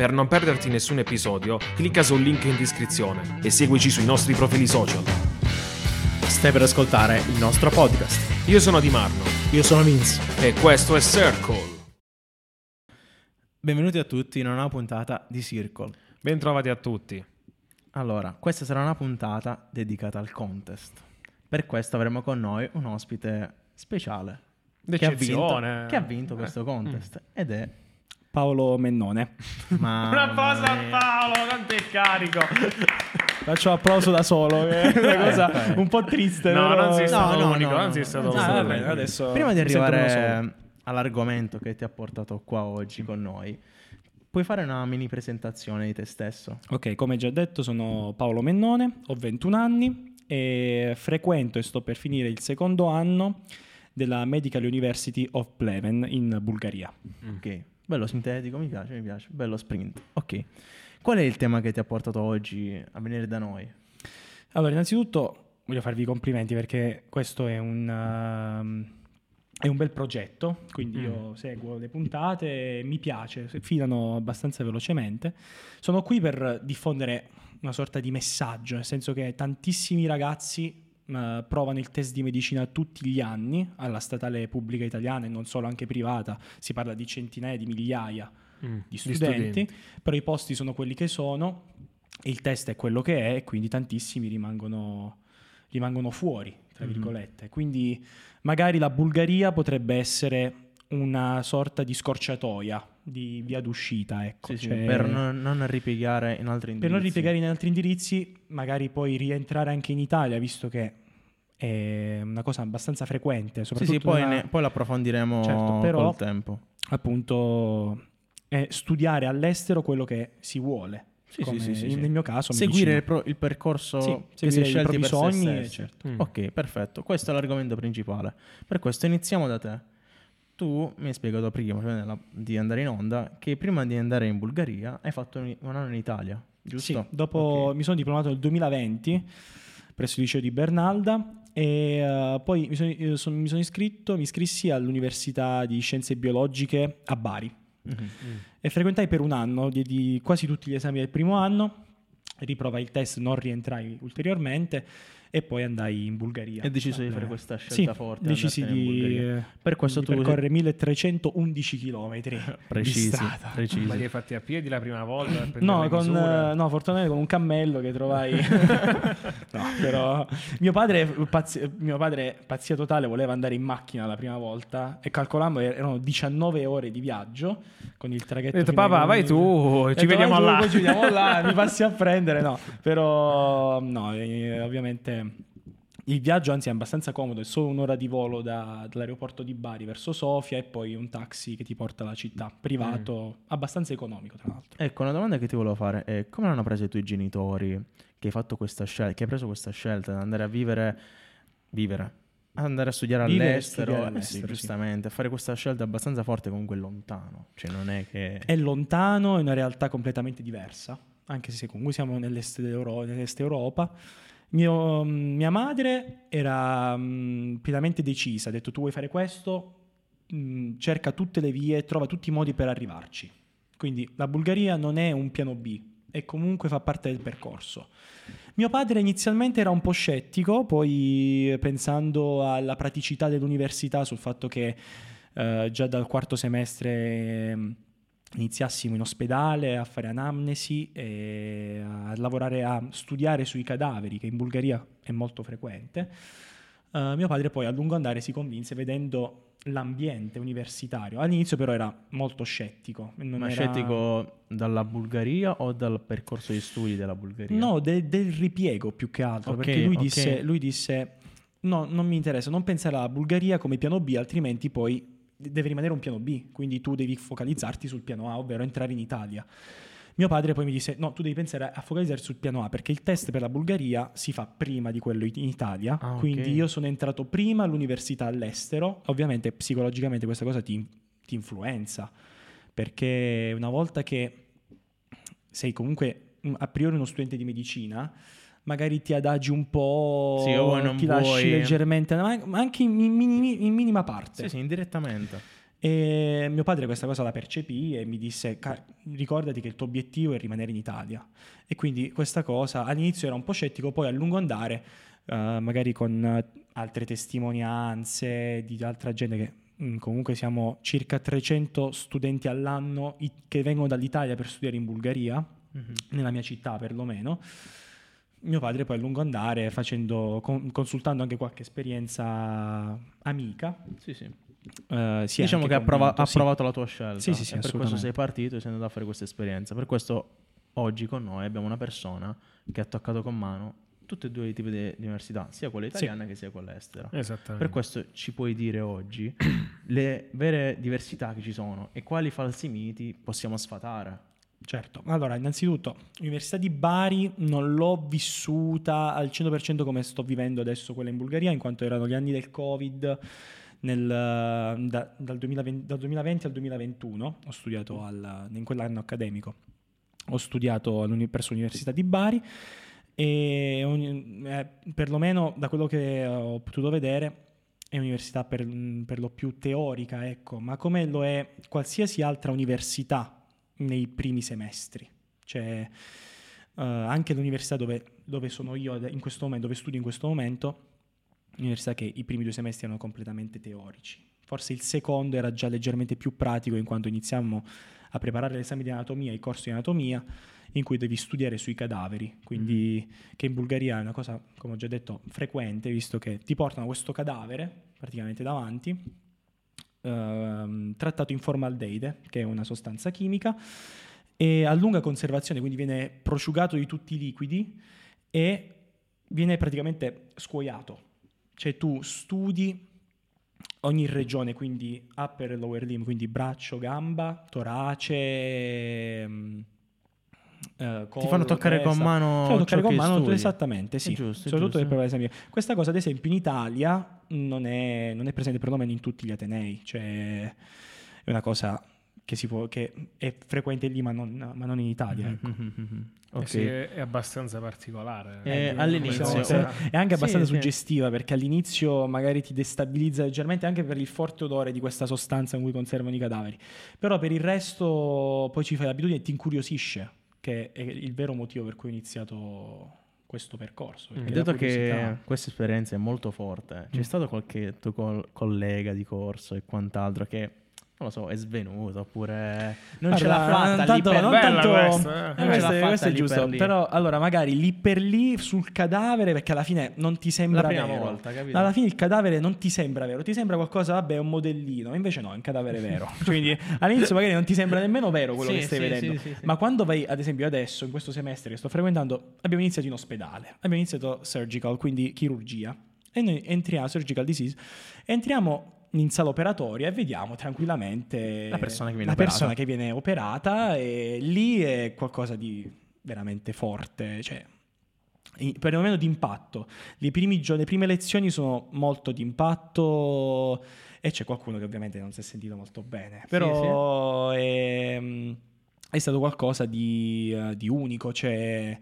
Per non perderti nessun episodio, clicca sul link in descrizione e seguici sui nostri profili social. Stai per ascoltare il nostro podcast. Io sono Di Marno Io sono Vince. e questo è Circle. Benvenuti a tutti in una nuova puntata di Circle. Bentrovati a tutti. Allora, questa sarà una puntata dedicata al contest. Per questo avremo con noi un ospite speciale. Che ha, vinto, D'eccezione. che ha vinto Eh. questo contest. Ed è Paolo Mennone. ma Un applauso a Paolo, quanto è carico. Faccio applauso da solo, che è una cosa Eh, un po' triste. No, però- non sei stato no, l'unico, no, non no, sei stato no, bene, adesso Prima di arrivare all'argomento che ti ha portato qua oggi con noi, puoi fare una mini presentazione di te stesso? Ok, come già detto, sono Paolo Mennone, ho 21 anni e frequento e sto per finire il secondo anno della Medical University of Pleven in Bulgaria. Ok, bello sintetico, mi piace, mi piace, bello sprint. Ok, qual è il tema che ti ha portato oggi a venire da noi? Allora, innanzitutto voglio farvi i complimenti perché questo è un, um, è un bel progetto, quindi Mm. io seguo le puntate, mi piace, filano abbastanza velocemente. Sono qui per diffondere una sorta di messaggio, nel senso che tantissimi ragazzi eh, provano il test di medicina tutti gli anni alla statale pubblica italiana e non solo, anche privata, si parla di centinaia di migliaia Mm, di studenti, però i posti sono quelli che sono, il test è quello che è e quindi tantissimi rimangono, rimangono fuori, tra Mhm. virgolette. Quindi magari la Bulgaria potrebbe essere una sorta di scorciatoia, di via d'uscita, ecco. Sì, sì, Cioè, per non, non ripiegare in altri indirizzi. per non ripiegare in altri indirizzi, magari poi rientrare anche in Italia, visto che è una cosa abbastanza frequente, Sì, soprattutto sì, poi, nella- ne- poi l'approfondiremo Certo, però- col tempo. appunto è studiare all'estero quello che si vuole. Sì, come sì, sì, sì, nel mio caso Seguire il, pro- il percorso Sì, che si è i scelti propri per sogni, certo. Mm. Ok, perfetto. Questo è l'argomento principale. Per questo iniziamo da te. Tu mi hai spiegato prima prima della- di andare in onda che prima di andare in Bulgaria hai fatto un, un anno in Italia, giusto? Sì, dopo Ok. mi sono diplomato nel 2020 presso il liceo di Bernalda e eh, poi mi sono, io son- mi sono iscritto, mi iscrissi all'Università di Scienze Biologiche a Bari Mhm. e frequentai per un anno, diedi quasi tutti gli esami del primo anno, riprovai il test, non rientrai ulteriormente e poi andai in Bulgaria. Hai deciso di Eh, fare questa sì, scelta forte, decisi di, Bulgaria. Per questo di tu- percorrere 1311 km Precisi, precisi. Ma li hai fatti a piedi la prima volta? No, con, eh, no, fortunatamente con un cammello che trovai. no, però mio padre, pazzi- mio padre, pazzia totale, voleva andare in macchina la prima volta e calcolando er- erano 19 ore di viaggio con il traghetto. Ho detto, papà, vai confini". tu, Ho ci detto, vediamo vai tu, là. poi ci vediamo là, mi passi a prendere. No, però no, eh, il viaggio anzi è abbastanza comodo, è solo un'ora di volo da- dall'aeroporto di Bari verso Sofia e poi un taxi che ti porta alla città, privato, Mm. abbastanza economico tra l'altro. Ecco, una domanda che ti volevo fare è come hanno preso i tuoi genitori che hai fatto questa scelta, che hai preso questa scelta di andare a vivere, vivere, andare a studiare Vivere all'estero, studiare eh sì, all'estero, sì. giustamente, fare questa scelta abbastanza forte comunque lontano, cioè non è che... È lontano, è una realtà completamente diversa, anche se comunque siamo nell'est, nell'est Europa. Mio- mia madre era mm, pienamente decisa, ha detto tu vuoi fare questo, Mm, cerca tutte le vie, trova tutti i modi per arrivarci. Quindi la Bulgaria non è un piano B e comunque fa parte del percorso. Mio padre inizialmente era un po' scettico, poi pensando alla praticità dell'università, sul fatto che eh, già dal quarto semestre mm, iniziassimo in ospedale a fare anamnesi e a lavorare, a studiare sui cadaveri, che in Bulgaria è molto frequente. Eh, mio padre poi a lungo andare si convinse vedendo l'ambiente universitario. All'inizio però era molto scettico. Ma era- scettico dalla Bulgaria o dal percorso di studi della Bulgaria? No, de- del ripiego più che altro, Ok, perché lui ok. disse, lui disse, no, non mi interessa, non pensare alla Bulgaria come piano B, altrimenti poi deve rimanere un piano B, quindi tu devi focalizzarti sul piano A, ovvero entrare in Italia. Mio padre poi mi disse: No, tu devi pensare a focalizzarti sul piano A perché il test per la Bulgaria si fa prima di quello in Italia. Ah. Quindi io sono entrato prima all'università all'estero. Ovviamente, psicologicamente, questa cosa ti, ti influenza perché una volta che sei comunque mm, a priori uno studente di medicina, magari ti adagi un po', Sì, o ti lasci vuoi. leggermente, ma anche in, minimi- in minima parte. Sì, sì, indirettamente. E mio padre questa cosa la percepì e mi disse: "Ca- ricordati che il tuo obiettivo è rimanere in Italia. E quindi questa cosa all'inizio era un po' scettico, poi a lungo andare, eh, magari con altre testimonianze di altra gente che mm, comunque siamo circa 300 studenti all'anno che vengono dall'Italia per studiare in Bulgaria, nella mia città perlomeno. Mio padre poi a lungo andare, facendo, con- consultando anche qualche esperienza amica, Sì, sì. eh, si è diciamo che ha prova- ha sì. approvato la tua scelta. Sì, sì, sì, e per questo sei partito e sei andato a fare questa esperienza. Per questo oggi con noi abbiamo una persona che ha toccato con mano tutti e due i tipi di di università, sia quella italiana che sia quella estera. Esattamente. Per questo ci puoi dire oggi le vere diversità che ci sono e quali falsi miti possiamo sfatare. Certo, allora innanzitutto l'Università di Bari non l'ho vissuta al 100% come sto vivendo adesso quella in Bulgaria, in quanto erano gli anni del Covid, nel, da- dal, 2020, dal 2020 al 2021, ho studiato al- in quell'anno accademico, ho studiato presso l'Università di Bari e ogni- eh, perlomeno da quello che ho potuto vedere è un'università per, per lo più teorica, ecco, ma come lo è qualsiasi altra università nei primi semestri. Cioè, eh, anche l'università dove, dove sono io in questo momento, dove studio in questo momento, università che i primi due semestri erano completamente teorici. Forse il secondo era già leggermente più pratico in quanto iniziamo a preparare l'esame di anatomia, il corso di anatomia, in cui devi studiare sui cadaveri, quindi che in Bulgaria è una cosa, come ho già detto, frequente, visto che ti portano questo cadavere praticamente davanti, ehm, trattato in formaldeide, che è una sostanza chimica, e a lunga conservazione, quindi viene prosciugato di tutti i liquidi e viene praticamente scuoiato. Cioè tu studi ogni regione, quindi upper e lower limb, quindi braccio, gamba, torace, mm, eh, Ti collo, fanno toccare con testa. mano Ti fanno toccare con mano, studi. esattamente, sì. È giusto, è Soprattutto giusto. per l'esame. Questa cosa, ad esempio, in Italia non è, non è presente perlomeno in tutti gli Atenei, cioè è una cosa che, si può, che è frequente lì, ma non, ma non in Italia. ecco. Mhm. Eh Ok. sì, è, abbastanza particolare. Eh, all'inizio, cosa. È anche Sì, abbastanza sì. suggestiva perché all'inizio magari ti destabilizza leggermente anche per il forte odore di questa sostanza in cui conservano i cadaveri. Però per il resto poi ci fai l'abitudine e ti incuriosisce, che è il vero motivo per cui ho iniziato questo percorso. perché Hai detto che questa esperienza è molto forte. C'è Mm. stato qualche tuo col- collega di corso e quant'altro che, non lo so, è svenuto oppure non ce l'ha fatta non lì tanto- per non tanto- questa, eh. eh, questo, fatta questo è lì giusto. per lì. Però allora magari lì per lì sul cadavere, perché alla fine non ti sembra la prima vero. volta, capito? Alla fine il cadavere non ti sembra vero, ti sembra qualcosa, vabbè, è un modellino, invece no, è un cadavere vero. Quindi all'inizio magari non ti sembra nemmeno vero quello Sì, che stai sì, vedendo. sì, sì, sì. Ma quando vai, ad esempio, adesso, in questo semestre che sto frequentando, abbiamo iniziato in ospedale, abbiamo iniziato surgical, quindi chirurgia, e noi entriamo, surgical disease, entriamo in sala operatoria e vediamo tranquillamente La persona che viene operata. persona che viene operata e lì è qualcosa di veramente forte, cioè perlomeno di impatto. Gio- le prime lezioni sono molto di impatto e c'è qualcuno che ovviamente non si è sentito molto bene, però È, è stato qualcosa di, eh, di unico, cioè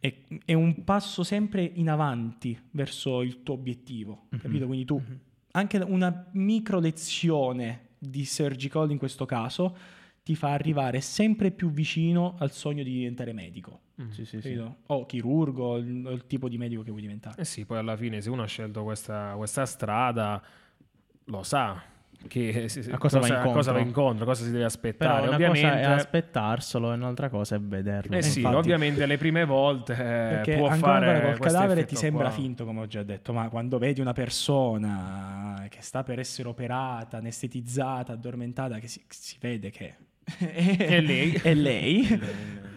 è, è un passo sempre in avanti verso il tuo obiettivo, Mhm. capito? Quindi tu Mhm. Anche una micro lezione di surgical in questo caso ti fa arrivare sempre più vicino al sogno di diventare medico. Mm. Sì, sì, sì. O chirurgo, il, il tipo di medico che vuoi diventare. Eh sì, poi alla fine se uno ha scelto questa, questa strada, lo sa che A cosa va incontro. cosa va incontro, cosa si deve Però aspettare. una ovviamente, cosa è aspettarselo e un'altra cosa è vederlo. eh sì, infatti. ovviamente le prime volte eh, Perché può fare col questo cadavere ti sembra qua. finto, come ho già detto, ma quando vedi una persona che sta per essere operata, anestetizzata, addormentata, che si, si vede che È lei. è lei,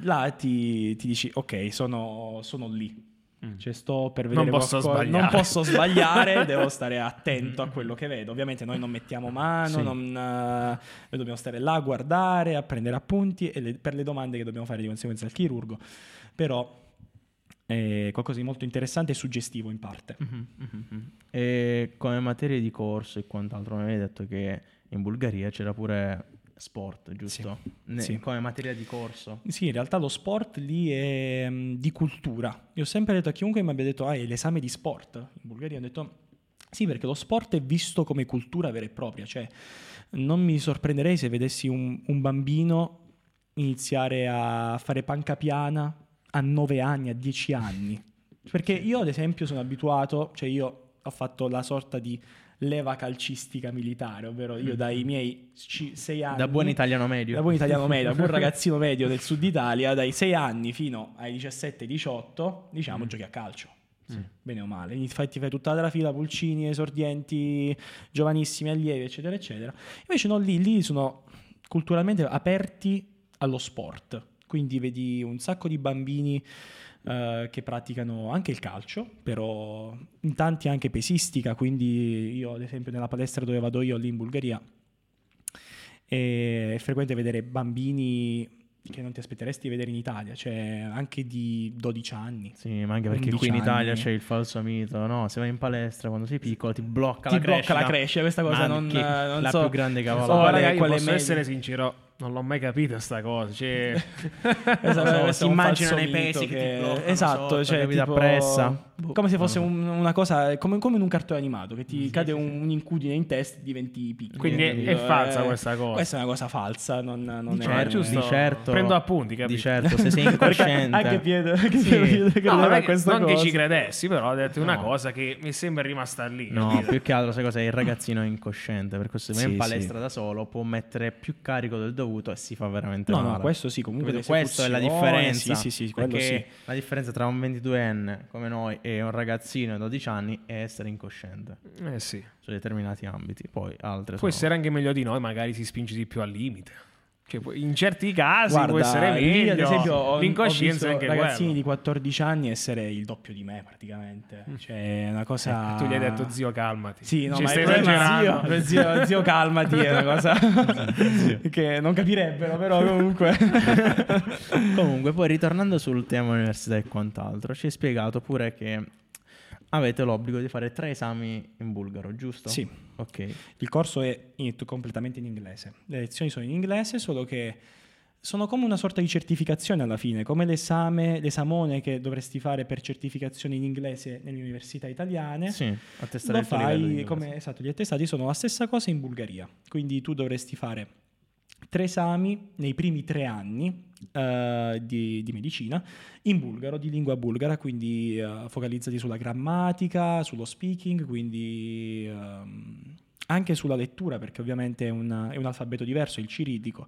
là ti, ti dici ok, sono, sono lì. Mm. Cioè, sto per vedere Non posso qualcosa- sbagliare. non posso sbagliare, devo stare attento a quello che vedo. Ovviamente noi non mettiamo mano, Sì. non, eh, noi dobbiamo stare là a guardare, a prendere appunti e le- per le domande che dobbiamo fare di conseguenza al chirurgo. Però è qualcosa di molto interessante e suggestivo in parte. Mhm, mhm, mhm. E come materie di corso e quant'altro, mi avevi detto che in Bulgaria c'era pure sport, giusto? Ne- sì. Come materia di corso. Sì, in realtà lo sport lì è mm, di cultura. Io ho sempre detto a chiunque mi abbia detto, ah, è l'esame di sport in Bulgaria, ho detto, Sì, perché lo sport è visto come cultura vera e propria, cioè non mi sorprenderei se vedessi un, un bambino iniziare a fare panca piana a 9 anni, a 10 anni. Perché io ad esempio sono abituato, cioè io ho fatto la sorta di leva calcistica militare, ovvero io dai miei 6 anni... Da buon italiano medio. Da buon italiano medio, da buon ragazzino medio del sud Italia, dai 6 anni fino ai 17-18, diciamo, giochi a calcio. Sì. Bene o male, infatti fai tutta la fila, pulcini, esordienti, giovanissimi allievi, eccetera, eccetera. Invece no, lì, lì sono culturalmente aperti allo sport, quindi vedi un sacco di bambini Uh, che praticano anche il calcio, però in tanti anche pesistica, quindi io ad esempio nella palestra dove vado io lì in Bulgaria è frequente vedere bambini che non ti aspetteresti di vedere in Italia, cioè anche di 12 anni. Sì, ma anche perché qui in Italia anni. c'è il falso mito, no? Se vai in palestra quando sei piccolo ti blocca ti la blocca crescita. la crescita, questa cosa non, non la so. più grande cavolata. Oh, raga, io posso essere sincero, non l'ho mai capita sta cosa. Cioè... esatto, so, si immaginano i pesi che, che ti bloccano Esatto, sotto, cioè tipo... tipo... pressa. Come se fosse un, una cosa, come, come, in un cartone animato, che ti sì, cade sì, un, un'incudine in testa e diventi piccolo. Quindi è, è falsa questa cosa. Questa è una cosa falsa, non, non di è... Certo, giusto, di certo, prendo appunti, capito? Di certo, se sei incosciente. anche Pietro, anche sì. Pietro che no, non, questa non cosa. che ci credessi, però ho detto una No. cosa che mi sembra rimasta lì. No, più che altro, sai cosa? È il ragazzino incosciente. Per questo, se va in palestra sì. da solo può mettere più carico del dovuto e si fa veramente No, male. no, questo sì, comunque Capito? Questa è la differenza. Sì, sì, sì, quello perché sì. la differenza tra un 22enne come noi e un ragazzino di 12 anni è essere incosciente Eh sì. su determinati ambiti. Poi altre Può sono... essere anche meglio di noi, magari si spinge di più al limite. Cioè, in certi casi Guarda, può essere lì, meglio. ad esempio, ho, L'incoscienza ho è visto anche ragazzini quello. di 14 anni essere il doppio di me, praticamente. Cioè, è una cosa. Tu gli hai detto, zio, calmati. Sì, no, Ci ma stai esagerando. zio, zio, zio, calmati, è una cosa che non capirebbero, però comunque. Comunque, poi ritornando sul tema università e quant'altro, ci hai spiegato pure che avete l'obbligo di fare tre esami in bulgaro, giusto? Sì. Ok. Il corso è in- completamente in inglese. Le lezioni sono in inglese, solo che sono come una sorta di certificazione alla fine, come l'esame, l'esamone che dovresti fare per certificazione in inglese nelle università italiane. Sì, attestare Lo fai come esatto, gli attestati sono la stessa cosa in Bulgaria. Quindi tu dovresti fare tre esami nei primi tre anni eh, di, di medicina in bulgaro, di lingua bulgara, quindi eh, focalizzati sulla grammatica, sullo speaking, quindi ehm, anche sulla lettura, perché ovviamente è un, è un alfabeto diverso, il cirillico.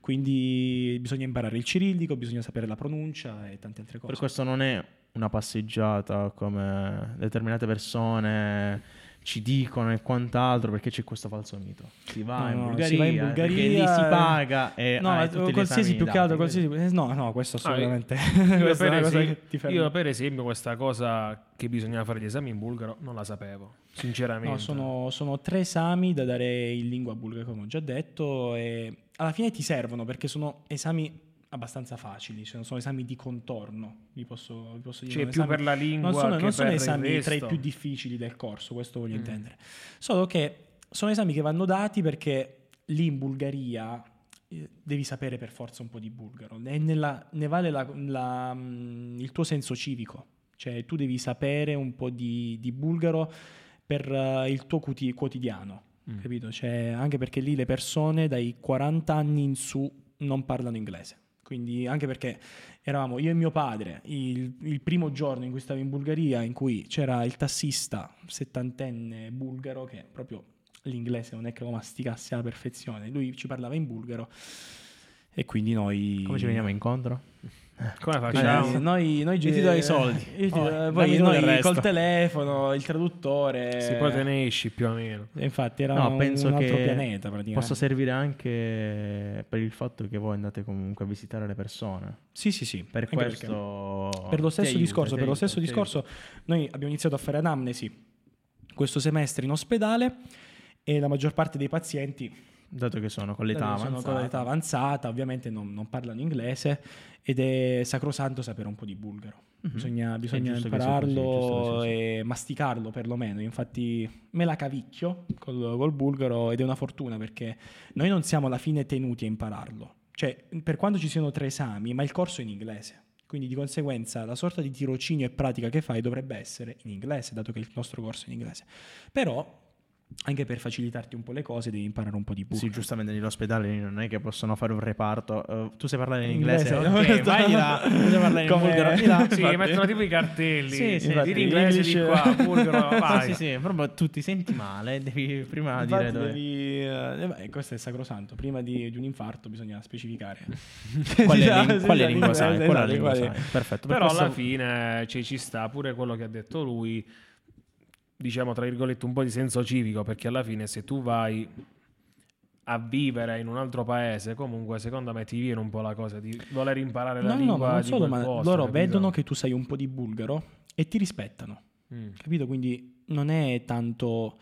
Quindi bisogna imparare il cirillico, bisogna sapere la pronuncia e tante altre cose. Per questo non è una passeggiata come determinate persone ci dicono e quant'altro perché c'è questo falso mito. Si va, No, in, Bulgaria, si va in Bulgaria lì si paga e No, hai tutti qualsiasi più che altro, qualsiasi... eh, No, no, questo Ah, assolutamente. Io questa è per, esempio, che ti ferma. io per esempio questa cosa che bisognava fare gli esami in bulgaro non la sapevo, sinceramente. No, sono, sono tre esami da dare in lingua bulgara, come ho già detto, e alla fine ti servono perché sono esami abbastanza facili, cioè sono esami di contorno, vi posso, vi posso dire. Cioè, più esami- per la lingua non sono, non sono esami tra i più difficili del corso, questo voglio Mm. intendere. Solo che sono esami che vanno dati perché lì in Bulgaria eh, devi sapere per forza un po' di bulgaro e nella- ne vale la- la, mm, il tuo senso civico, cioè tu devi sapere un po' di, di bulgaro per eh, il tuo quoti- quotidiano, Mm. capito? Cioè, anche perché lì le persone dai 40 anni in su non parlano inglese. Quindi anche perché eravamo io e mio padre il, il primo giorno in cui stavo in Bulgaria, in cui c'era il tassista settantenne bulgaro che proprio l'inglese non è che lo masticasse alla perfezione, lui ci parlava in bulgaro e quindi noi... Come ci veniamo incontro? Come facciamo? noi, noi Io ti do i soldi. io ti- Oh, eh, poi il noi col telefono, il traduttore. Si può te ne esci più o meno. E Infatti era No, un, penso un altro che pianeta. Possa servire anche per il fatto che voi andate comunque a visitare le persone. Sì, sì, sì. Per questo Per lo stesso aiuta, discorso, per lo aiuta, stesso discorso noi abbiamo iniziato a fare anamnesi questo semestre in ospedale e la maggior parte dei pazienti aiuta. Dato che sono con l'età sono avanzata. con l'età avanzata, ovviamente non, non parlano inglese ed è sacrosanto sapere un po' di bulgaro. Mhm. Bisogna, bisogna così, impararlo sia e masticarlo perlomeno. Infatti me la cavicchio col, col bulgaro ed è una fortuna perché noi non siamo alla fine tenuti a impararlo. Cioè, per quanto ci siano tre esami, ma il corso è in inglese. Quindi di conseguenza la sorta di tirocinio e pratica che fai dovrebbe essere in inglese, dato che il nostro corso è in inglese. Però anche per facilitarti un po' le cose devi imparare un po' di bulgaro. Sì, giustamente nell'ospedale non è che possono fare un reparto. eh, tu sai parlare in In inglese? inglese, Ok, vai di là. Sai parlare in? Di là. Sì, Infatti. mettono tipo i cartelli. Sì, sì, Di infatti, inglese di English- qua, bulgaro, vai. Sì, sì, sì, proprio tu ti senti male, devi prima Infatti dire dove... devi, eh, beh, questo è sacrosanto. Prima di, di un infarto bisogna specificare. Quale, Esatto, ling- quale esatto, lingua sai? esatto, Quale lingua quale- sai? Perfetto. per Però questo- alla fine cioè, ci sta pure quello che ha detto lui, diciamo tra virgolette un po' di senso civico, perché alla fine se tu vai a vivere in un altro paese, comunque secondo me ti viene un po' la cosa di voler imparare la No, no, lingua ma non solo, ma posto, loro capito? vedono che tu sai un po' di bulgaro e ti rispettano. Mm. Capito? Quindi non è tanto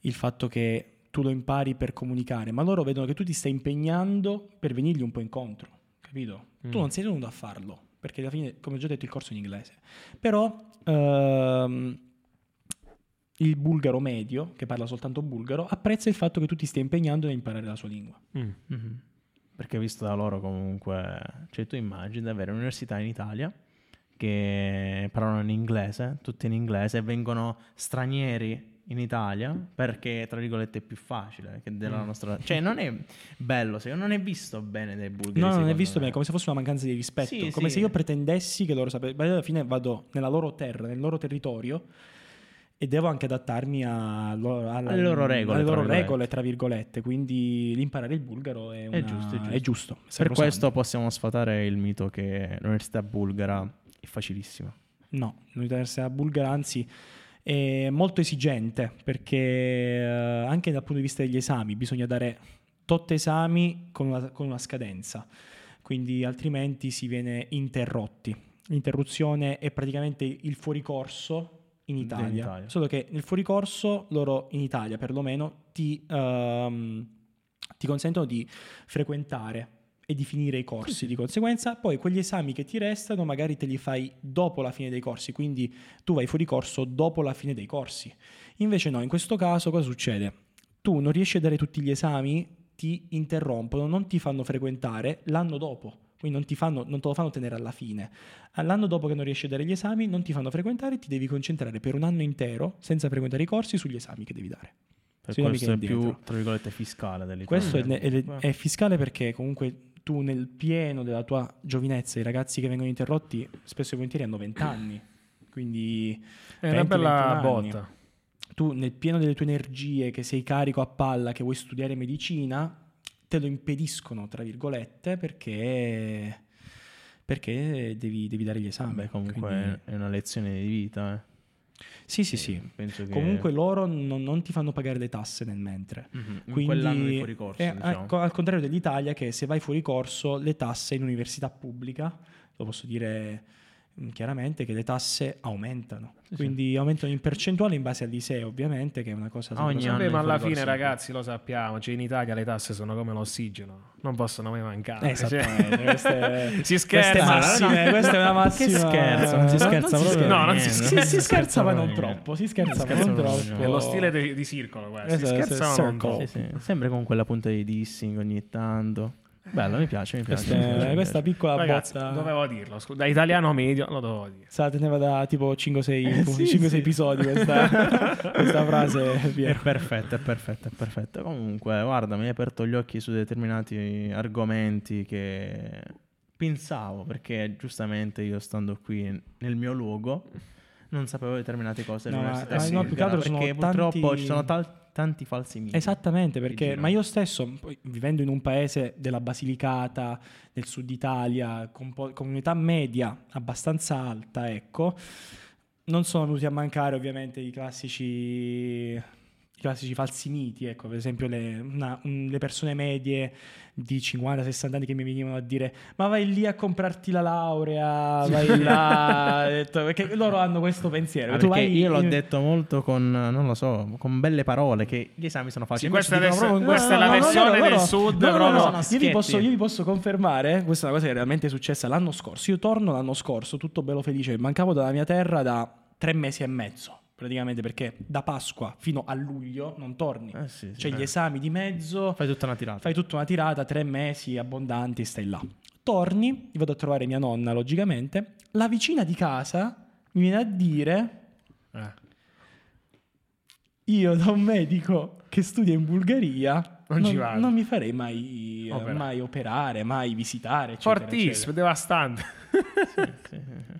il fatto che tu lo impari per comunicare, ma loro vedono che tu ti stai impegnando per venirgli un po' incontro. Capito? Tu Mm. non sei venuto a farlo, perché alla fine, come ho già detto, il corso è in inglese. Però ehm, il bulgaro medio, che parla soltanto bulgaro, apprezza il fatto che tu ti stia impegnando a imparare la sua lingua. Mm. Mhm. Perché visto da loro comunque, cioè tu immagini di avere un'università in Italia che parlano in inglese, tutti in inglese, e vengono stranieri in Italia perché tra virgolette è più facile che della Mm. nostra... Cioè non è bello, secondo me, non è visto bene dai bulgari. No, non è visto me. bene, come se fosse una mancanza di rispetto, Sì, come sì. se io pretendessi che loro sapessero, alla fine vado nella loro terra, nel loro territorio e devo anche adattarmi a lo- alla- Alle loro regole, alle tra loro virgolette. regole, tra virgolette, quindi l'imparare il bulgaro è, una- giusto, è giusto. è giusto, Per sacrosanto. questo possiamo sfatare il mito che l'università bulgara è facilissima. No, l'università bulgara anzi è molto esigente perché eh, anche dal punto di vista degli esami bisogna dare tot esami con una, con una scadenza, quindi altrimenti si viene interrotti. L'interruzione è praticamente il fuoricorso in In Italia, Italia. solo che nel fuoricorso loro in Italia perlomeno ti, ehm, ti consentono di frequentare e di finire i corsi di conseguenza, poi quegli esami che ti restano magari te li fai dopo la fine dei corsi, quindi tu vai fuori corso dopo la fine dei corsi. Invece no, in questo caso cosa succede? Tu non riesci a dare tutti gli esami, ti interrompono, non ti fanno frequentare l'anno dopo. Quindi non, ti fanno, non te lo fanno tenere alla fine. L'anno dopo che non riesci a dare gli esami, non ti fanno frequentare, ti devi concentrare per un anno intero, senza frequentare i corsi, sugli esami che devi dare. Per questo è più, tra virgolette, fiscale dell'Italia. Questo è, è- Beh. è fiscale perché comunque tu nel pieno della tua giovinezza, i ragazzi che vengono interrotti spesso e volentieri hanno 20 anni, quindi È una 20, bella 21 anni. botta. tu nel pieno delle tue energie, che sei carico a palla, che vuoi studiare medicina, te lo impediscono, tra virgolette, perché, perché devi, devi dare gli esami. Beh, comunque Quindi- è una lezione di vita. eh. Sì, sì, sì. Penso che... Comunque loro non, non ti fanno pagare le tasse nel mentre. Mhm, in Quindi, quell'anno di fuori corso, eh, diciamo. al, al contrario dell'Italia, che se vai fuori corso, le tasse in università pubblica, lo posso dire chiaramente, che le tasse aumentano. Sì, Quindi aumentano in percentuale in base al liseo, ovviamente, che è una cosa... Ogni anno ma alla fine, ragazzi, lo sappiamo. Cioè, in Italia le tasse sono come l'ossigeno, non possono mai mancare. Esattamente, Cioè- queste- si scherza, queste massime, no. questa è una Che massima... scherzo, non si scherza non si proprio scherza. No, non si Si- scherza. si, scherza, ma non troppo, si scherza, Si ma non troppo. È lo stile di, di circolo questo. Si Esatto, scherza, ma non troppo. Sì, sì, Sempre con quella punta di dissing ogni tanto. Bello, mi piace, mi piace. Questa, mi piace, è- mi questa piace. piccola Ragazzi, botta... dovevo dirlo. scu- Da italiano medio lo dovevo dire. Se la teneva da tipo 5-6 Eh, sì, 5-6 sì. episodi questa, questa frase. È Piero. perfetto, è perfetto, è perfetto. Comunque, guarda, mi hai aperto gli occhi su determinati argomenti che pensavo, perché giustamente io stando qui nel mio luogo non sapevo determinate cose No, ma no, più che altro sono perché purtroppo tanti- ci sono tal- tanti falsi miti. Esattamente, perché ma io stesso, poi, vivendo in un paese della Basilicata, del sud Italia, con, po- con un'età media abbastanza alta, ecco, non sono venuti a mancare ovviamente i classici, classici falsi miti, ecco, per esempio le, una- un- le persone medie di 50-60 anni che mi venivano a dire ma vai lì a comprarti la laurea, vai là, detto, perché loro hanno questo pensiero. Ah, vai io l'ho in- detto molto con, non lo so, con belle parole, che gli esami sono facili. Sì, questa adesso- proprio- questa è la no, no, versione no, del no. sud, No, no, no, io, vi posso, io vi posso confermare, questa è una cosa che è realmente successa l'anno scorso. Io torno l'anno scorso, tutto bello felice, mancavo dalla mia terra da tre mesi e mezzo, praticamente, perché da Pasqua fino a luglio non torni. Eh, sì, sì. C'è Eh. gli esami di mezzo, Fai tutta una tirata. fai tutta una tirata, tre mesi abbondanti, stai là. Torni, io vado a trovare mia nonna, logicamente. La vicina di casa mi viene a dire: Eh. Io da un medico che studia in Bulgaria Non ci vado." non mi farei mai, Opera. mai operare, mai visitare. Eccetera, Fortissimo, eccetera. devastante.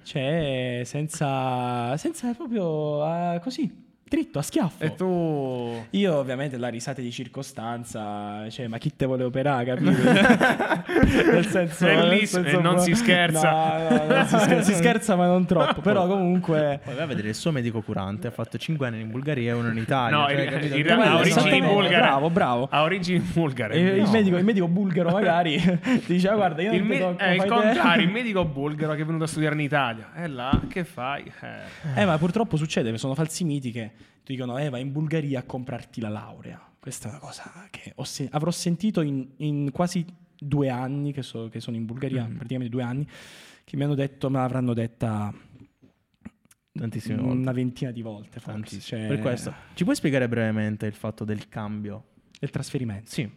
Cioè, senza, senza proprio eh, così, dritto, a schiaffo. E tu... Io ovviamente la risata di circostanza, cioè, ma chi te vuole operare, capito? nel senso, Bellissimo, senso e non si scherza. No, no, non si, scherza, si scherza, ma non troppo. Però comunque... Poi vai a vedere il suo medico curante, ha fatto 5 anni in Bulgaria e uno in Italia. No, cioè, in, in realtà ha origini bulgare. bravo, bravo. Ha origini bulgare. Il, No. medico, il medico bulgaro magari ti dice, "Ah, guarda, io non Il ti me- tocco, è il fai te." contrario, il medico bulgaro che è venuto a studiare in Italia. E là, che fai? Eh. Eh, ma purtroppo succede, sono falsi miti che ti dicono, eh, vai in Bulgaria a comprarti la laurea. Questa è una cosa che sen- avrò sentito in, in quasi due anni che, so- che sono in Bulgaria, Mm. praticamente due anni, che mi hanno detto, me l'avranno detta Tantissime volte. una ventina di volte forse. Cioè, Per questo, ci puoi spiegare brevemente il fatto del cambio? Del trasferimento. Sì.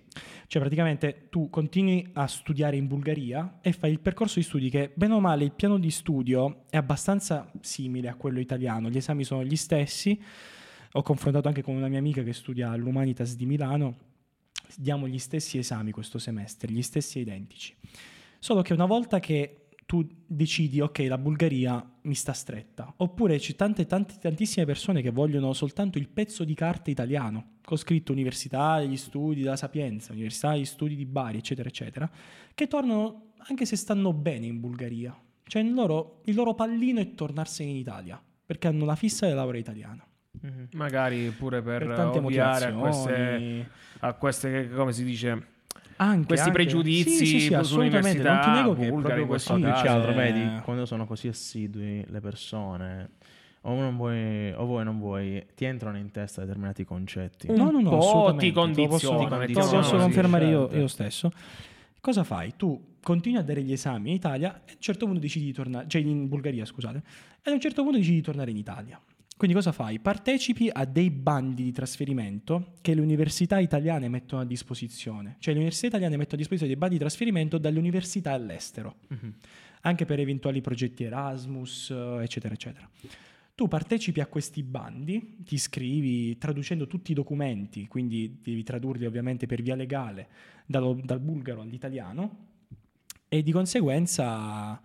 Cioè, praticamente tu continui a studiare in Bulgaria e fai il percorso di studi che, bene o male, il piano di studio è abbastanza simile a quello italiano. Gli esami sono gli stessi. Ho confrontato anche con una mia amica che studia all'Humanitas di Milano. Diamo gli stessi esami questo semestre, gli stessi identici. Solo che una volta che tu decidi, ok, la Bulgaria mi sta stretta, oppure c'è tante, tante, tantissime persone che vogliono soltanto il pezzo di carta italiano, con scritto Università degli Studi della Sapienza, Università degli Studi di Bari, eccetera, eccetera, che tornano anche se stanno bene in Bulgaria. Cioè il loro, il loro pallino è tornarsene in Italia, perché hanno la fissa della laurea italiana. Magari pure per, Per tante ovviare a queste, a queste, come si dice, Anche, questi anche. pregiudizi sì, sì, sì, sull'università assolutamente. Non ti nego che proprio questo così. Più caso. altro, cioè- vedi, quando sono così assidui le persone, o, non vuoi, o vuoi non vuoi, ti entrano in testa determinati concetti. No, no, no, po' assolutamente. ti Te lo posso- condiziona, te lo mettiamola posso confermare io, certo. io stesso. Cosa fai? Tu continui a dare gli esami in Italia e a un certo punto decidi di tornare, cioè in Bulgaria, scusate, e a un certo punto decidi di tornare in Italia. Quindi cosa fai? Partecipi a dei bandi di trasferimento che le università italiane mettono a disposizione. Cioè le università italiane mettono a disposizione dei bandi di trasferimento dalle università all'estero Mhm. anche per eventuali progetti Erasmus, eh, eccetera, eccetera. Tu partecipi a questi bandi, ti iscrivi traducendo tutti i documenti, quindi devi tradurli ovviamente per via legale dallo- dal bulgaro all'italiano e di conseguenza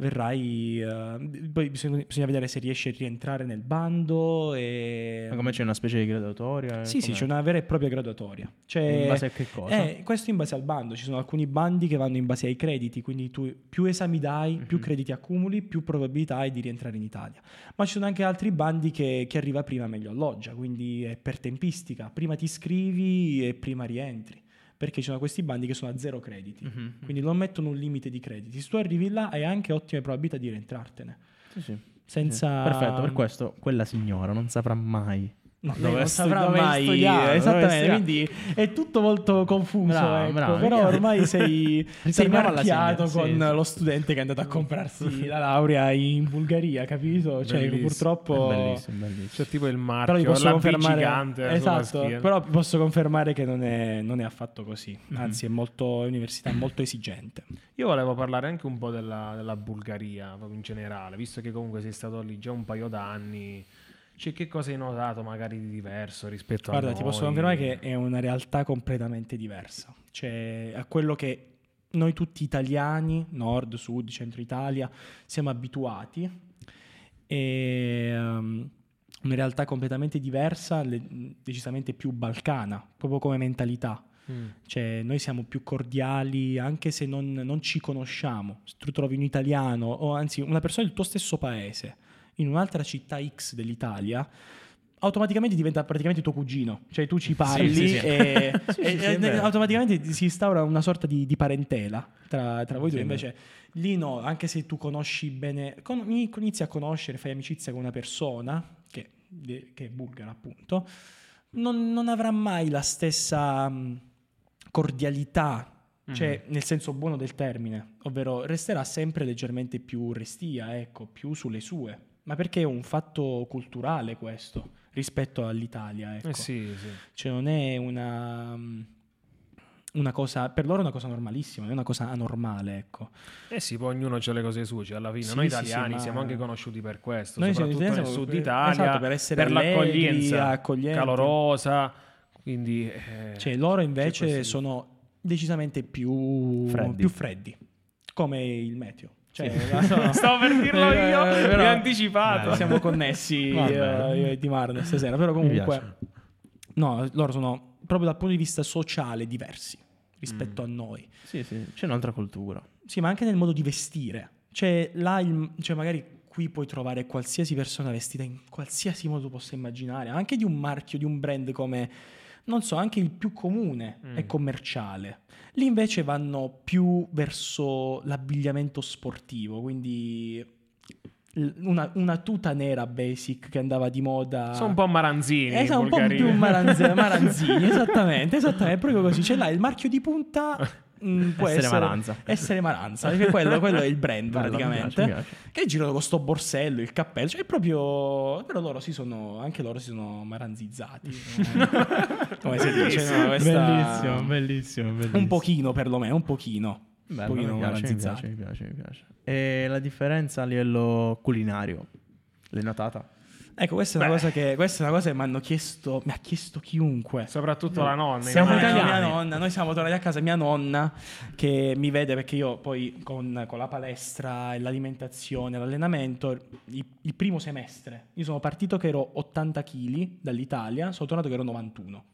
verrai... eh, poi bisogna, bisogna vedere se riesci a rientrare nel bando e... Ma come c'è una specie di graduatoria? Sì, sì, Com'è? c'è una vera e propria graduatoria. C'è, In base a che cosa? eh, questo in base al bando, ci sono alcuni bandi che vanno in base ai crediti, quindi tu più esami dai, più Mhm. crediti accumuli, più probabilità hai di rientrare in Italia. Ma ci sono anche altri bandi che chi arriva prima meglio alloggia, quindi è per tempistica, prima ti iscrivi e prima rientri, perché ci sono questi bandi che sono a zero crediti, Mhm. quindi non mettono un limite di crediti. Se tu arrivi là hai anche ottime probabilità di rientrartene, Sì, sì. senza... Sì. Perfetto, per questo quella signora non saprà mai. No, non saprà dove mai studiare, esattamente, quindi è tutto molto confuso, Bravo, ecco. bravo. però ormai sei, sei marchiato con sì, sì. lo studente che è andato a comprarsi la laurea in Bulgaria, capito? Cioè, Bellissimo. purtroppo... Bellissimo, bellissimo. C'è tipo il marchio, posso confermare, gigante esatto, però posso confermare che non è, non è affatto così, Mhm. anzi è molto, è un'università molto esigente. Io volevo parlare anche un po' della, della Bulgaria, proprio in generale, visto che comunque sei stato lì già un paio d'anni. Cioè, che cosa hai notato magari di diverso rispetto Guarda, a ti noi? posso confermare che è una realtà completamente diversa. Cioè, a quello che noi tutti italiani, nord, sud, centro Italia, siamo abituati. E um, una realtà completamente diversa, le- decisamente più balcana, proprio come mentalità. Mm. Cioè, noi siamo più cordiali anche se non, non ci conosciamo. Se tu trovi un italiano, o anzi una persona del tuo stesso paese, in un'altra città X dell'Italia, automaticamente diventa praticamente tuo cugino. Cioè, tu ci parli sì, sì. e, Sì, e- e vero. automaticamente si instaura una sorta di, di parentela tra, tra voi due. Invece, lì no, anche se tu conosci bene, con- inizi a conoscere, fai amicizia con una persona che, che è bulgara, appunto, non, non avrà mai la stessa mh, cordialità, cioè nel senso buono del termine, ovvero resterà sempre leggermente più restia, ecco, più sulle sue. Ma perché è un fatto culturale questo rispetto all'Italia, ecco. Eh sì, sì. Cioè non è una... mm, una cosa, per loro è una cosa normalissima, non è una cosa anormale, ecco. Eh sì, poi ognuno ha le cose sue, cioè alla fine Sì, noi sì, sì, italiani ma- siamo anche conosciuti per questo, Noi siamo soprattutto nel italiani, sud siamo- Italia, esatto, per essere allegri, l'accoglienza accoglienti. calorosa, quindi... eh, Cioè, loro invece questo- sono decisamente più Freddi. più freddi, come il meteo. Cioè, Stavo per dirlo Eh, io, eh, mi però- hai anticipato. Siamo connessi eh, io e Di Marno stasera, però Mi comunque no, loro sono proprio dal punto di vista sociale diversi rispetto Mm. a noi. Sì, sì, c'è un'altra cultura. Sì, ma anche nel modo di vestire. Cioè, là il- cioè magari qui puoi trovare qualsiasi persona vestita in qualsiasi modo tu possa immaginare, anche di un marchio, di un brand come non so, anche il più comune Mm. è commerciale. Lì invece vanno più verso l'abbigliamento sportivo, quindi una, una tuta nera basic che andava di moda. Sono un po' maranzini in sono un po' più maranze- maranzini, esattamente, esattamente, proprio così. Ce l'hai il marchio di punta, mm, può Essere essere, Maranza. Essere Maranza, perché quello, quello è il brand Bello, mi praticamente. piace, mi piace. Che girano con sto borsello, il cappello, cioè è proprio... Però loro si sono, anche loro si sono maranzizzati. Come si dice, no? Questa- Bellissimo, bellissimo, bellissimo. Un pochino perlomeno, un pochino. Bello, un pochino mi, piace, mi, piace, mi piace, mi piace. E la differenza a livello culinario? L'hai notata? Ecco, questa è una cosa che, questa è una cosa che mi hanno chiesto, mi ha chiesto chiunque. Soprattutto la nonna. Siamo italiani. Mia nonna, noi siamo tornati a casa, mia nonna che mi vede perché io poi con, con la palestra e l'alimentazione, l'allenamento, il, il primo semestre, io sono partito che ero 80 kg dall'Italia, sono tornato che ero 91.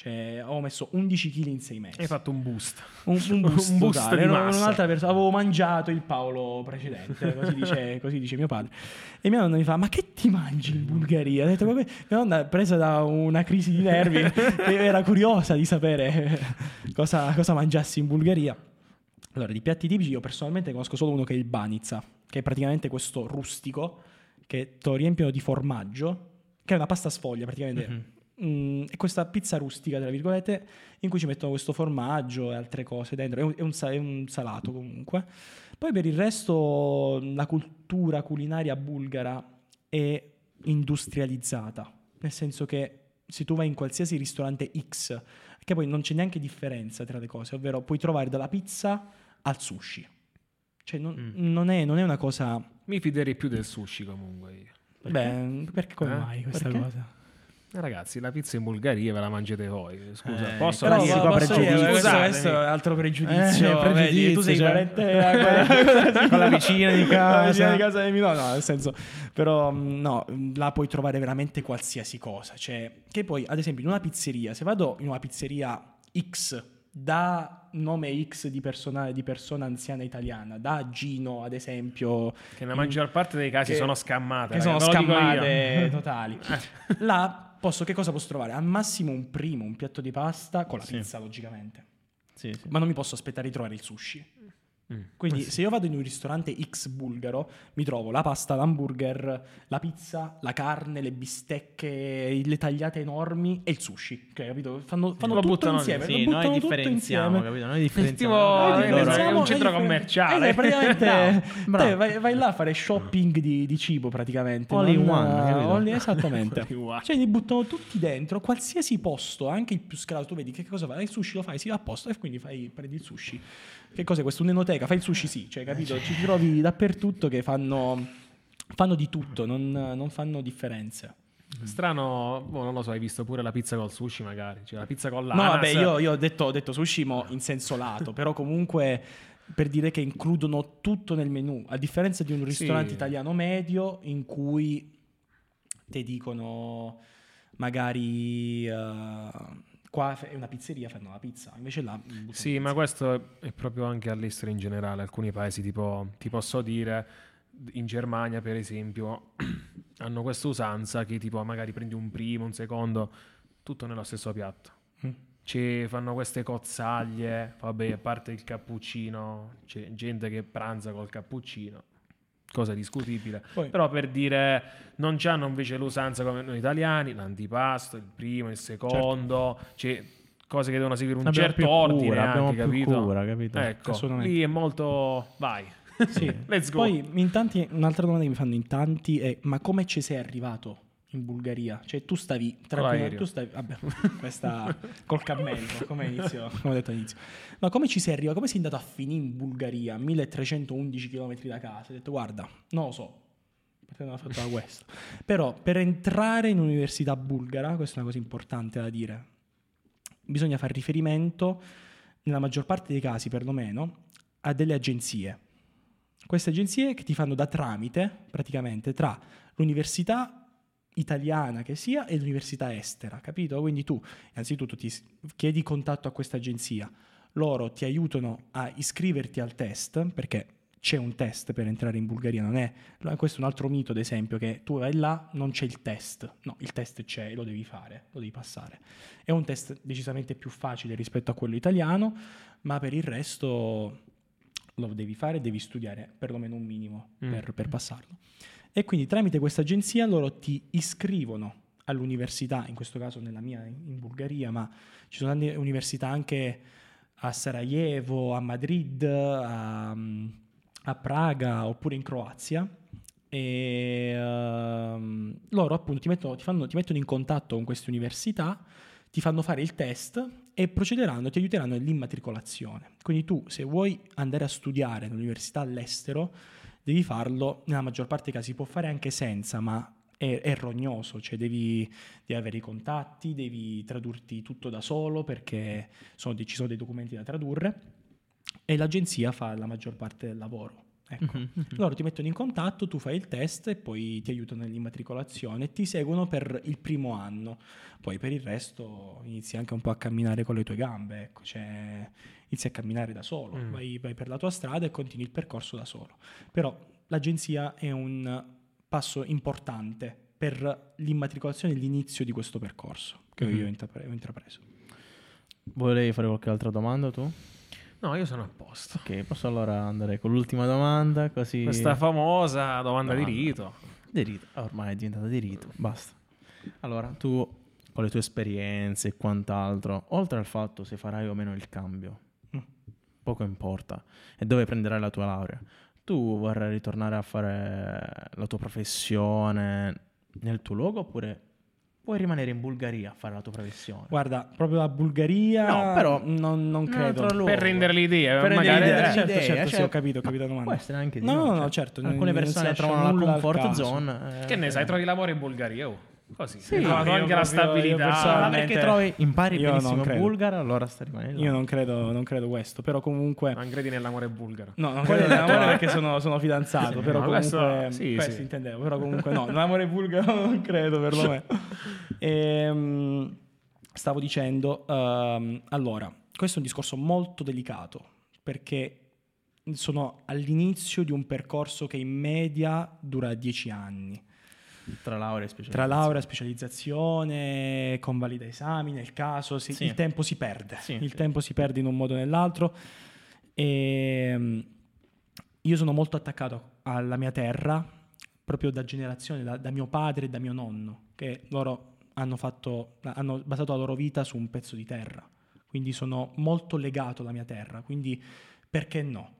Cioè, ho messo 11 kg in 6 mesi. Hai fatto un boost. Un, un boost, Un boost totale. un'altra persona. Avevo mangiato il Paolo precedente, così dice, così dice mio padre. E mia nonna mi fa: Ma che ti mangi in Bulgaria? Ho detto, "Vabbè." mia nonna, presa da una crisi di nervi, era curiosa di sapere cosa, cosa mangiassi in Bulgaria. Allora, di piatti tipici, io personalmente conosco solo uno che è il banizza, che è praticamente questo rustico che te lo riempiono di formaggio, che è una pasta sfoglia praticamente. Mm, è questa pizza rustica, tra virgolette, in cui ci mettono questo formaggio e altre cose dentro. È un, è un è un salato comunque. Poi per il resto la cultura culinaria bulgara è industrializzata, nel senso che se tu vai in qualsiasi ristorante X, che poi non c'è neanche differenza tra le cose, ovvero puoi trovare dalla pizza al sushi. Cioè non, non è, non è una cosa... Mi fiderei più del sushi comunque io. Beh, perché come Eh? mai questa Perché? cosa? Eh, ragazzi, la pizza in Bulgaria ve la mangiate voi. Scusa, Eh, posso Però posso dire, pregiudizio. questo, Scusatemi. questo è altro pregiudizio. Eh, vedi, tu sei pregiudizio, cioè. parente Con la vicina di casa. La vicina di casa di- no, no, nel senso, però mh, no, là puoi trovare veramente qualsiasi cosa. Cioè, che poi, ad esempio, in una pizzeria, se vado in una pizzeria X da nome X di persona, di persona anziana italiana, da Gino, ad esempio, Che nella maggior parte dei casi che- sono scammate. che sono scammate totali. Là posso, che cosa posso trovare? Al massimo un primo, un piatto di pasta con la Sì. pizza, logicamente. Sì, sì. Ma non mi posso aspettare di trovare il sushi. Mm. Quindi se io vado in un ristorante X bulgaro, mi trovo la pasta, l'hamburger, la pizza, la carne, le bistecche, le tagliate enormi e il sushi. Ok, capito? Fanno, fanno Lo tutto buttano insieme. lo Sì, buttano noi tutto differenziamo, insieme. capito? Noi differenziamo. Tipo, Noi eh, loro- differenziamo- è un centro commerciale. Eh, praticamente bravo. te vai, vai là a fare shopping di, di cibo praticamente. All in non- one, in- esattamente. Cioè li buttano tutti dentro, qualsiasi posto, anche il più scalato, tu vedi che cosa fai, il sushi lo fai, si va a posto e quindi fai, prendi il sushi. Che cos'è questo? Un'enoteca, fai il sushi sì, cioè capito? Ci trovi dappertutto che fanno, fanno di tutto, non, non fanno differenze. Strano, boh, non lo so, hai visto pure la pizza col sushi magari. Cioè la pizza con No, l'ananas. vabbè, io, io ho, detto, ho detto sushi mo in senso lato, però comunque per dire che includono tutto nel menù, a differenza di un ristorante Sì. italiano medio in cui ti dicono magari eh, qua è una pizzeria, fanno la pizza, invece là Sì, ma questo è proprio anche all'estero in generale. Alcuni paesi, tipo, ti posso dire, in Germania, per esempio, hanno questa usanza che tipo magari prendi un primo, un secondo, tutto nello stesso piatto. Mm. Ci fanno queste cozzaglie, vabbè, a parte il cappuccino, c'è gente che pranza col cappuccino, cosa discutibile. Poi- Però per dire, non hanno invece l'usanza come noi italiani, l'antipasto, il primo, il secondo, c'è cose che devono seguire un Abbiamo certo ordine cura, abbiamo anche, più capito? cura, capito? Ecco, lì è molto... Vai, Sì. let's go. Poi in tanti, un'altra domanda che mi fanno in tanti è ma come ci sei arrivato in Bulgaria? Cioè tu stavi Con tranquillo, tu stavi, vabbè, questa col cammello, come inizio, come ho detto all'inizio. Ma come ci sei arrivato? Come sei andato a finire in Bulgaria, a 1311 km da casa? Hai detto guarda, non lo so, non ho fatto da questo. Però per entrare in un'università bulgara, questa è una cosa importante da dire, bisogna fare riferimento, nella maggior parte dei casi perlomeno, a delle agenzie. Queste agenzie che ti fanno da tramite praticamente tra l'università italiana che sia e l'università estera, capito? Quindi tu innanzitutto ti chiedi contatto a questa agenzia, loro ti aiutano a iscriverti al test perché c'è un test per entrare in Bulgaria, non è questo è un altro mito ad esempio che tu vai là non c'è il test, no, il test c'è, lo devi fare, lo devi passare. È un test decisamente più facile rispetto a quello italiano, ma per il resto lo devi fare, devi studiare perlomeno un minimo Mm. per, per passarlo. E quindi tramite questa agenzia loro ti iscrivono all'università, in questo caso nella mia in Bulgaria, ma ci sono università anche a Sarajevo, a Madrid, a, a Praga oppure in Croazia. E ehm, loro appunto ti mettono, ti fanno- ti mettono in contatto con queste università, ti fanno fare il test e procederanno, ti aiuteranno nell'immatricolazione. Quindi tu, se vuoi andare a studiare all'università all'estero, devi farlo, nella maggior parte dei casi si può fare anche senza, ma è, è rognoso, cioè devi, devi avere i contatti, devi tradurti tutto da solo perché sono ci sono dei documenti da tradurre e l'agenzia fa la maggior parte del lavoro. Ecco. Mhm. Loro ti mettono in contatto, tu fai il test e poi ti aiutano nell'immatricolazione e ti seguono per il primo anno. Poi per il resto inizi anche un po' a camminare con le tue gambe, ecco, cioè inizi a camminare da solo, Mm. vai, vai per la tua strada e continui il percorso da solo. Però l'agenzia è un passo importante per l'immatricolazione e l'inizio di questo percorso che Mhm. io ho intrapre- ho intrapreso. Volevi fare qualche altra domanda tu? No, io sono a posto. Ok, posso allora andare con l'ultima domanda così... Questa famosa domanda di Domanda. rito. Di rito, ormai è diventata di rito, basta. Allora, tu con le tue esperienze e quant'altro, oltre al fatto se farai o meno il cambio, Mm. poco importa, e dove prenderai la tua laurea, tu vorrai ritornare a fare la tua professione nel tuo luogo oppure vuoi rimanere in Bulgaria a fare la tua professione? Guarda, proprio la Bulgaria No, però- non, non credo. luogo. Per rendere l'idea, Per magari rendere Eh, l'idea. certo, idea, certo, sì, ho capito, ho capito la domanda. Può essere anche di No, no, no, cioè, certo, Alcune persone trovano la comfort zone. eh, Che ne sai, trovi lavoro in Bulgaria? Oh, così. Sì, trovato io anche la stabilità. Ma personalmente- perché trovi, impari Io benissimo bulgaro, allora stai rimanendo. Io non credo, non credo questo, però comunque... Non credi nell'amore bulgaro. No, non credo nell'amore perché sono, sono fidanzato, Sì, però no, comunque... questo- sì, questo sì. intendevo, però comunque no, nell'amore bulgaro non credo perlomeno. Ehm, stavo dicendo, ehm, allora, questo è un discorso molto delicato, perché sono all'inizio di un percorso che in media dura 10 anni. Tra laurea e specializzazione. Tra laurea, specializzazione, convalida esami, nel caso, si- Sì. il tempo si perde. Sì, il sì. tempo si perde in un modo o nell'altro. E mm, io sono molto attaccato alla mia terra, proprio da generazione, da, da mio padre e da mio nonno, che loro hanno, fatto, hanno basato la loro vita su un pezzo di terra. Quindi sono molto legato alla mia terra. Quindi perché no?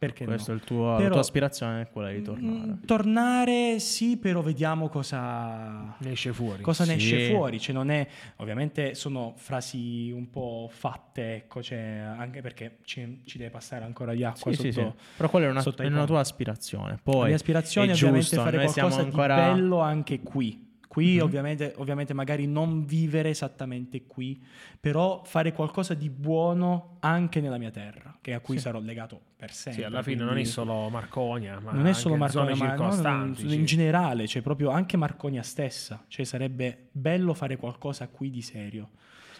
Perché no? Questa è il tuo, la Però- tua aspirazione è quella di tornare. Mm, tornare sì, però vediamo cosa, Ne esce fuori. cosa ne Sì. esce fuori. Cioè, non è, ovviamente sono frasi un po' fatte, ecco, cioè, anche perché ci, ci deve passare ancora di acqua Sì, sotto. sì. Però quella è una, è una tua aspirazione. Poi La mia aspirazione è è ovviamente giusto, fare qualcosa ancora... di bello anche qui. Qui Mhm. ovviamente, ovviamente magari non vivere esattamente qui, però fare qualcosa di buono anche nella mia terra, che a cui Sì. sarò legato per sempre. Sì, alla fine non è solo Marconia, ma non è solo Marconia, ma no, in generale, cioè proprio anche Marconia stessa, cioè sarebbe bello fare qualcosa qui di serio.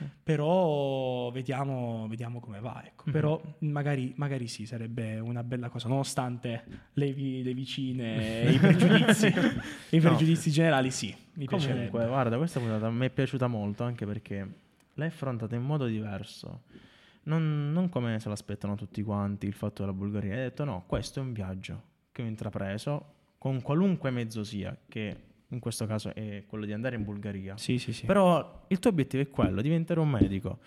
Sì. Però vediamo, vediamo come va. Ecco. Mhm. Però magari, magari sì, sarebbe una bella cosa, nonostante le, vi- le vicine e i pregiudizi, i No. pregiudizi generali, sì, mi Comunque, guarda, questa puntata mi è piaciuta molto anche perché l'hai affrontata in modo diverso. Non, non come se l'aspettano tutti quanti il fatto della Bulgaria. Hai detto no, questo è un viaggio che ho intrapreso con qualunque mezzo sia, che in questo caso è quello di andare in Bulgaria. Sì, sì, sì. Però il tuo obiettivo è quello, diventare un medico.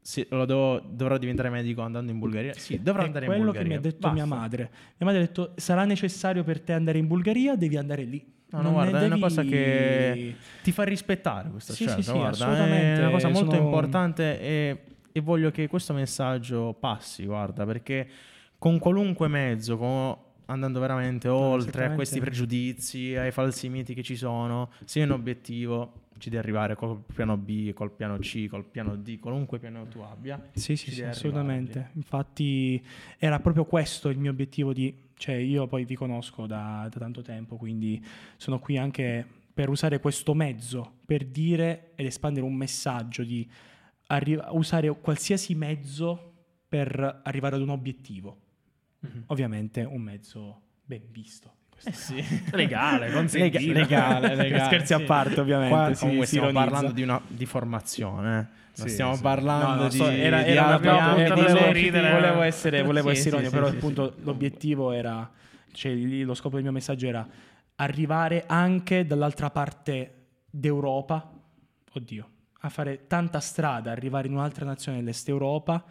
Sì, lo devo- dovrò diventare medico andando in Bulgaria? Sì, dovrò è andare in quello Bulgaria. che mi ha detto mia Basta. madre. Mia madre ha detto: sarà necessario per te andare in Bulgaria, devi andare lì. No, no, guarda, ne è una cosa devi- che ti fa rispettare questa Sì, scelta. sì, sì, guarda, assolutamente. È una cosa molto Sono- importante e, e voglio che questo messaggio passi, guarda, perché con qualunque mezzo, con- andando veramente oltre a questi pregiudizi, ai falsi miti che ci sono, se hai un obiettivo, ci devi arrivare col piano B, col piano C, col piano D, qualunque piano tu abbia. Sì, sì, sì, assolutamente. Infatti era proprio questo il mio obiettivo di... Cioè io poi vi conosco da, da tanto tempo, quindi sono qui anche per usare questo mezzo, per dire ed espandere un messaggio di arri- usare qualsiasi mezzo per arrivare ad un obiettivo. Ovviamente un mezzo ben visto. Eh sì. Legale, consentito. legale, legale. Scherzi a parte, ovviamente. Qua si- comunque stiamo ironizza. parlando di, una, di formazione, eh. non Sì, stiamo sì. parlando No, no, di, so- era, di era una puntato ambiti. solo volevo, ridere. volevo essere, volevo Sì, essere sì, ironico, sì, però sì, appunto sì. l'obiettivo era, cioè lì lo scopo del mio messaggio era arrivare anche dall'altra parte d'Europa, oddio, a fare tanta strada, arrivare in un'altra nazione dell'Est Europa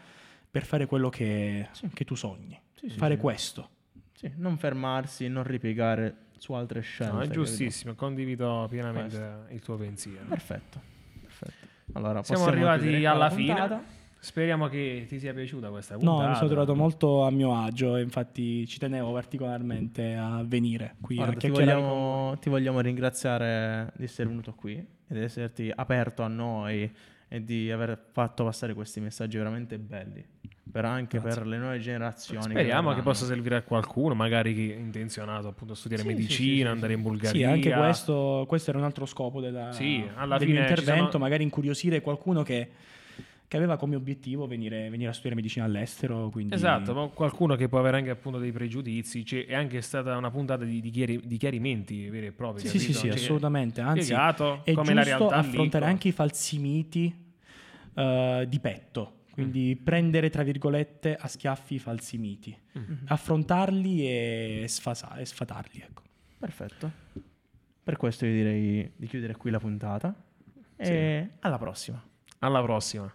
per fare quello che, che tu sogni, Sì, sì, fare sì. questo. Sì, non fermarsi, non ripiegare su altre scelte. No, è giustissimo, condivido pienamente il tuo pensiero. Perfetto. perfetto. Allora, Siamo possiamo arrivati alla la fine. puntata. Speriamo che ti sia piaciuta questa No, puntata. mi sono trovato molto a mio agio e infatti ci tenevo particolarmente a venire qui Guarda, a ti, con vogliamo, ti vogliamo ringraziare di essere venuto qui ed esserti aperto a noi e di aver fatto passare questi messaggi veramente belli. Per anche Grazie. per le nuove generazioni. Speriamo che, verranno. possa servire a qualcuno, magari intenzionato appunto a studiare Sì, sì, medicina, sì, sì, andare sì. in Bulgaria. Sì, anche questo, questo era un altro scopo della, Sì, alla del fine mio ci intervento, sono- magari incuriosire qualcuno che, che aveva come obiettivo venire, venire a studiare medicina all'estero. Quindi... Esatto, ma qualcuno che può avere anche appunto dei pregiudizi. Cioè, è anche stata una puntata di, di chiari- di chiarimenti veri e propri. Sì, sì, capito? sì, Cioè, assolutamente. Anzi, spiegato è come la giusto realtà lì, affrontare co- anche i falsi miti eh, di petto. Quindi Mm. prendere, tra virgolette, a schiaffi i falsi miti. Mm. Affrontarli e, sfasa- e sfatarli, ecco. Perfetto. Per questo io direi di chiudere qui la puntata. E alla prossima. Alla prossima.